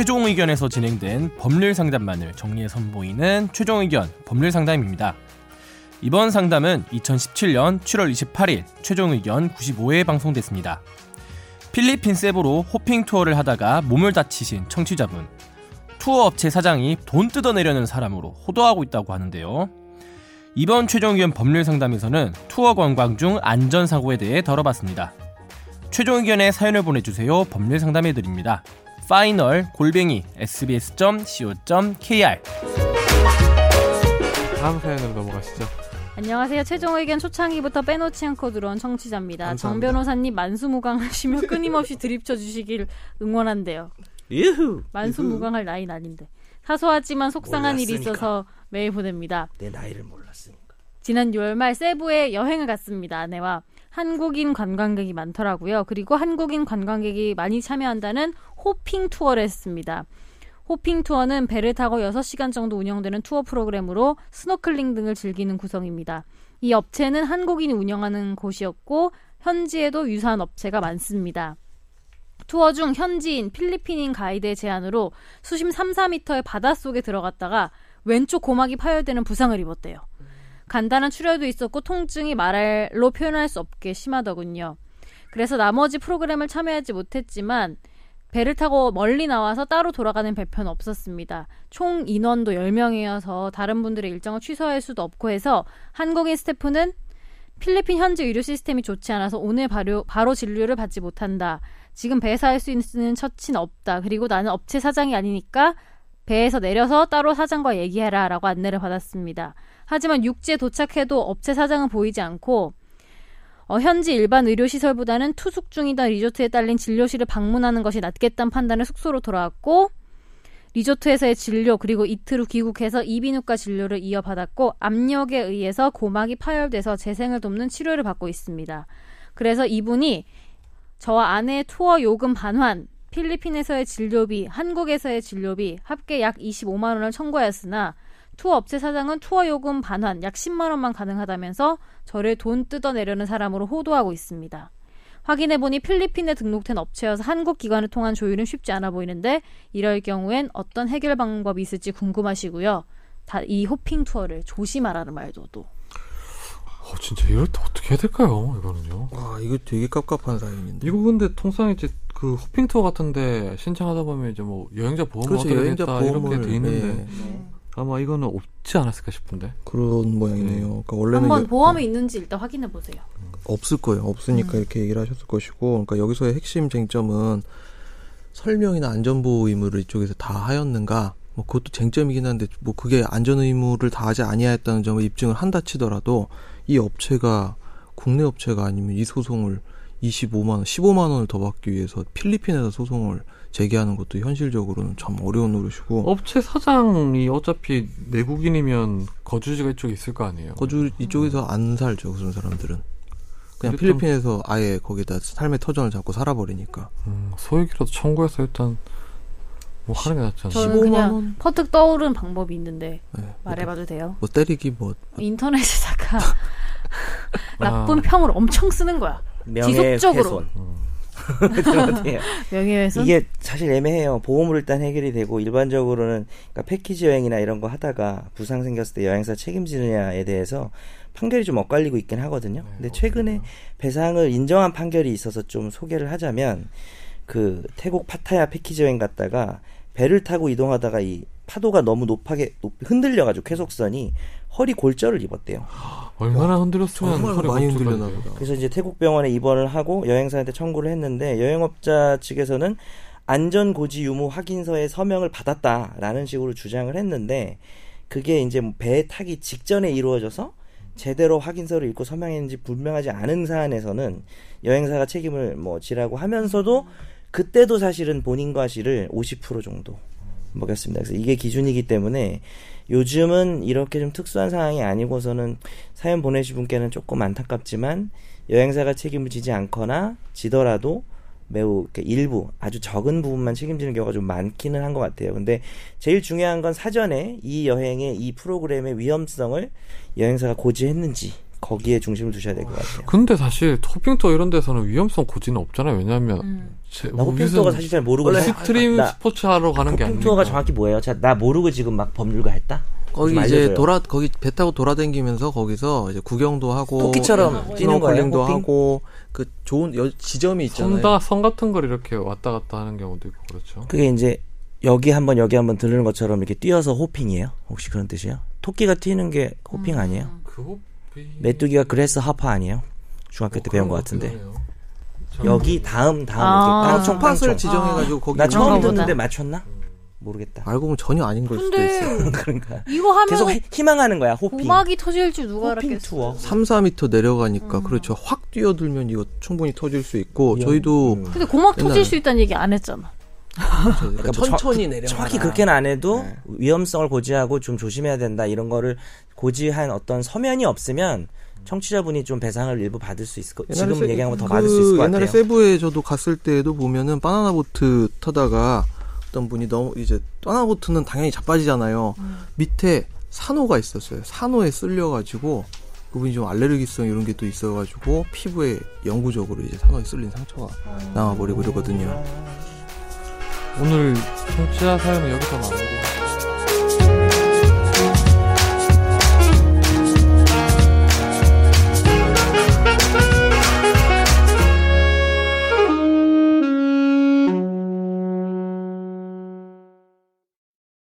최종 의견에서 진행된 법률 상담만을 정리해 선보이는 최종 의견 법률 상담입니다. 이번 상담은 2017년 7월 28일 최종 의견 95회 방송됐습니다. 필리핀 세부로 호핑 투어를 하다가 몸을 다치신 청취자분. 투어 업체 사장이 돈 뜯어내려는 사람으로 호도하고 있다고 하는데요. 이번 최종 의견 법률 상담에서는 투어 관광 중 안전사고에 대해 다뤄봤습니다. 최종 의견에 사연을 보내주세요. 법률 상담해드립니다. final 골뱅이 sbs.co.kr 다음 사연으로 넘어가시죠. 안녕하세요. 최종 의견 초창기부터 빼놓지 않고 들어온 청취자입니다. 감사합니다. 정 변호사님 만수무강하시며 끊임없이 드립쳐 주시길 응원한대요. 유후. 만수무강할 나이는 아닌데 사소하지만 속상한 일이 몰랐으니까. 있어서 메일 보냅니다. 내 나이를 몰랐으니까. 지난 6월 말 세부에 여행을 갔습니다. 아내와 한국인 관광객이 많더라고요. 그리고 한국인 관광객이 많이 참여한다는 hopping 투어를 했습니다. hopping 투어는 배를 타고 6시간 정도 운영되는 투어 프로그램으로 스노클링 등을 즐기는 구성입니다. 이 업체는 한국인이 운영하는 곳이었고 현지에도 유사한 업체가 많습니다. 투어 중 현지인 필리핀인 가이드의 제안으로 수심 3, 4미터의 바닷속에 들어갔다가 왼쪽 고막이 파열되는 부상을 입었대요. 간단한 출혈도 있었고 통증이 말로 표현할 수 없게 심하더군요. 그래서 나머지 프로그램을 참여하지 못했지만 배를 타고 멀리 나와서 따로 돌아가는 배편은 없었습니다. 총 인원도 10명이어서 다른 분들의 일정을 취소할 수도 없고 해서 한국인 스태프는 필리핀 현지 의료 시스템이 좋지 않아서 오늘 바로, 바로 진료를 받지 못한다. 지금 배에서 할 수 있는 처치는 없다. 그리고 나는 업체 사장이 아니니까 배에서 내려서 따로 사장과 얘기해라 라고 안내를 받았습니다. 하지만 육지에 도착해도 업체 사장은 보이지 않고 어, 현지 일반 의료시설보다는 투숙 중이던 리조트에 딸린 진료실을 방문하는 것이 낫겠다는 판단에 숙소로 돌아왔고 리조트에서의 진료 그리고 이틀 후 귀국해서 이비인후과 진료를 이어받았고 압력에 의해서 고막이 파열돼서 재생을 돕는 치료를 받고 있습니다. 그래서 이분이 저와 아내의 투어 요금 반환, 필리핀에서의 진료비, 한국에서의 진료비 합계 약 25만 원을 청구하였으나 투어 업체 사장은 투어 요금 반환 약 10만 원만 가능하다면서 저를 돈 뜯어내려는 사람으로 호도하고 있습니다. 확인해보니 필리핀에 등록된 업체여서 한국 기관을 통한 조율은 쉽지 않아 보이는데 이럴 경우엔 어떤 해결 방법이 있을지 궁금하시고요. 다 이 호핑 투어를 조심하라는 말도 또 어, 진짜 이럴 때 어떻게 해야 될까요? 이거는요. 와 이거 되게 깝깝한 사연인데. 이거 근데 통상 이제 그 호핑 투어 같은데 신청하다 보면 이제 뭐 여행자 보험을 그렇죠 어떻게 여행자 됐다 보험을 이렇게 돼 있는데 예, 네. 아마 이거는 없지 않았을까 싶은데. 그런 모양이네요. 그러니까 원래는 한번 여- 보험이 있는지 일단 확인해 보세요. 없을 거예요. 없으니까 음. 이렇게 얘기를 하셨을 것이고, 그러니까 여기서의 핵심 쟁점은 설명이나 안전보호 의무를 이쪽에서 다 하였는가? 뭐 그것도 쟁점이긴 한데 뭐 그게 안전 의무를 다하지 아니하였다는 점을 입증을 한다 치더라도 이 업체가 국내 업체가 아니면 이 소송을 25만 원, 15만 원을 더 받기 위해서 필리핀에서 소송을 제기하는 것도 현실적으로는 참 어려운 노릇이고 업체 사장이 어차피 내국인이면 거주지가 이쪽에 있을 거 아니에요. 거주 이쪽에서 안 살죠 그런 사람들은 그냥 필리핀에서 아예 거기다 삶의 터전을 잡고 살아버리니까 음, 소액이라도 청구해서 일단 뭐 하는 게 낫지 않나. 저는 15만 그냥 원? 퍼뜩 떠오른 방법이 있는데 네. 말해봐도 돼요. 뭐 때리기 뭐 인터넷에다가 아. 나쁜 평을 엄청 쓰는 거야. 지속적으로. 명예훼손. 어때요? 명예훼손. 이게 사실 애매해요. 보험으로 일단 해결이 되고 일반적으로는 그러니까 패키지 여행이나 이런 거 하다가 부상 생겼을 때 여행사 책임지느냐에 대해서 판결이 좀 엇갈리고 있긴 하거든요. 근데 최근에 배상을 인정한 판결이 있어서 좀 소개를 하자면 그 태국 파타야 패키지 여행 갔다가 배를 타고 이동하다가 이 파도가 너무 높하게 높, 흔들려가지고 쾌속선이 허리 골절을 입었대요. 얼마나 흔들렸으면 허리 많이 흔들렸나. 보다. 그래서 이제 태국 병원에 입원을 하고 여행사한테 청구를 했는데 여행업자 측에서는 안전 고지 유무 확인서에 서명을 받았다라는 식으로 주장을 했는데 그게 이제 뭐배 타기 직전에 이루어져서 제대로 확인서를 읽고 서명했는지 분명하지 않은 사안에서는 여행사가 책임을 뭐 지라고 하면서도 그때도 사실은 본인 과실을 50% 정도 먹였습니다. 그래서 이게 기준이기 때문에 요즘은 이렇게 좀 특수한 상황이 아니고서는 사연 보내신 분께는 조금 안타깝지만 여행사가 책임을 지지 않거나 지더라도 매우 일부 아주 적은 부분만 책임지는 경우가 좀 많기는 한 것 같아요. 근데 제일 중요한 건 사전에 이 여행의 이 프로그램의 위험성을 여행사가 고지했는지 거기에 중심을 두셔야 될 것 같아요. 근데 사실 토핑 투어 이런 데서는 위험성 고지는 없잖아요. 왜냐하면 음. 제, 나 호핑 투어가 사실 잘 모르고. 스트림 나 스포츠 하러 가는 게 아니고 투어가 정확히 뭐예요? 자, 나 모르고 지금 막 법률가 했다. 거기 좀 이제 알려줘요. 돌아 거기 배 타고 돌아다니면서 거기서 이제 구경도 하고 토끼처럼 뛰는 거예요, 스노클링도 호핑? 하고 그 좋은 여, 지점이 있잖아요. 성다 성 같은 걸 이렇게 왔다 갔다 하는 경우도 있고 그렇죠. 그게 이제 여기 한번 여기 한번 들르는 것처럼 이렇게 뛰어서 호핑이에요? 혹시 그런 뜻이에요? 토끼가 뛰는 게 호핑 아니에요? 그 호피 메뚜기가 그래스 하퍼 아니에요? 중학교 때 배운 것 같은데. 여기 다음 다음 아. 이렇게 깡총. 지정해가지고 거기 나 처음. 듣는데 맞췄나? 모르겠다. 알고 보면 전혀 아닌 걸 수도 있어요. 그러니까 이거 하면 계속 희- 희망하는 거야 호핑. 고막이 터질 줄 누가 호핑 알았겠어. 투어. 3, 4미터 내려가니까 음. 그렇죠. 확 뛰어들면 이거 충분히 터질 수 있고 위험- 저희도 음. 근데 고막 터질 옛날에. 수 있다는 얘기 안 했잖아. 그러니까 뭐 저- 천천히 내려. 정확히 그렇게는 안 해도 네. 위험성을 고지하고 좀 조심해야 된다 이런 거를 고지한 어떤 서면이 없으면 청취자분이 좀 배상을 일부 받을 수 있을 거 지금 세- 거더 그 받을 수 있을 것 옛날에 같아요. 세부에 저도 갔을 때도 보면은 바나나 보트 타다가 어떤 분이 너무 이제 바나나 보트는 당연히 자빠지잖아요. 밑에 산호가 있었어요. 산호에 쓸려가지고 그분이 좀 알레르기성 이런 게 또 있어가지고 피부에 영구적으로 이제 산호에 쓸린 상처가 남아버리고 이러거든요. 오늘 청취자 사연은 여기서 마무리.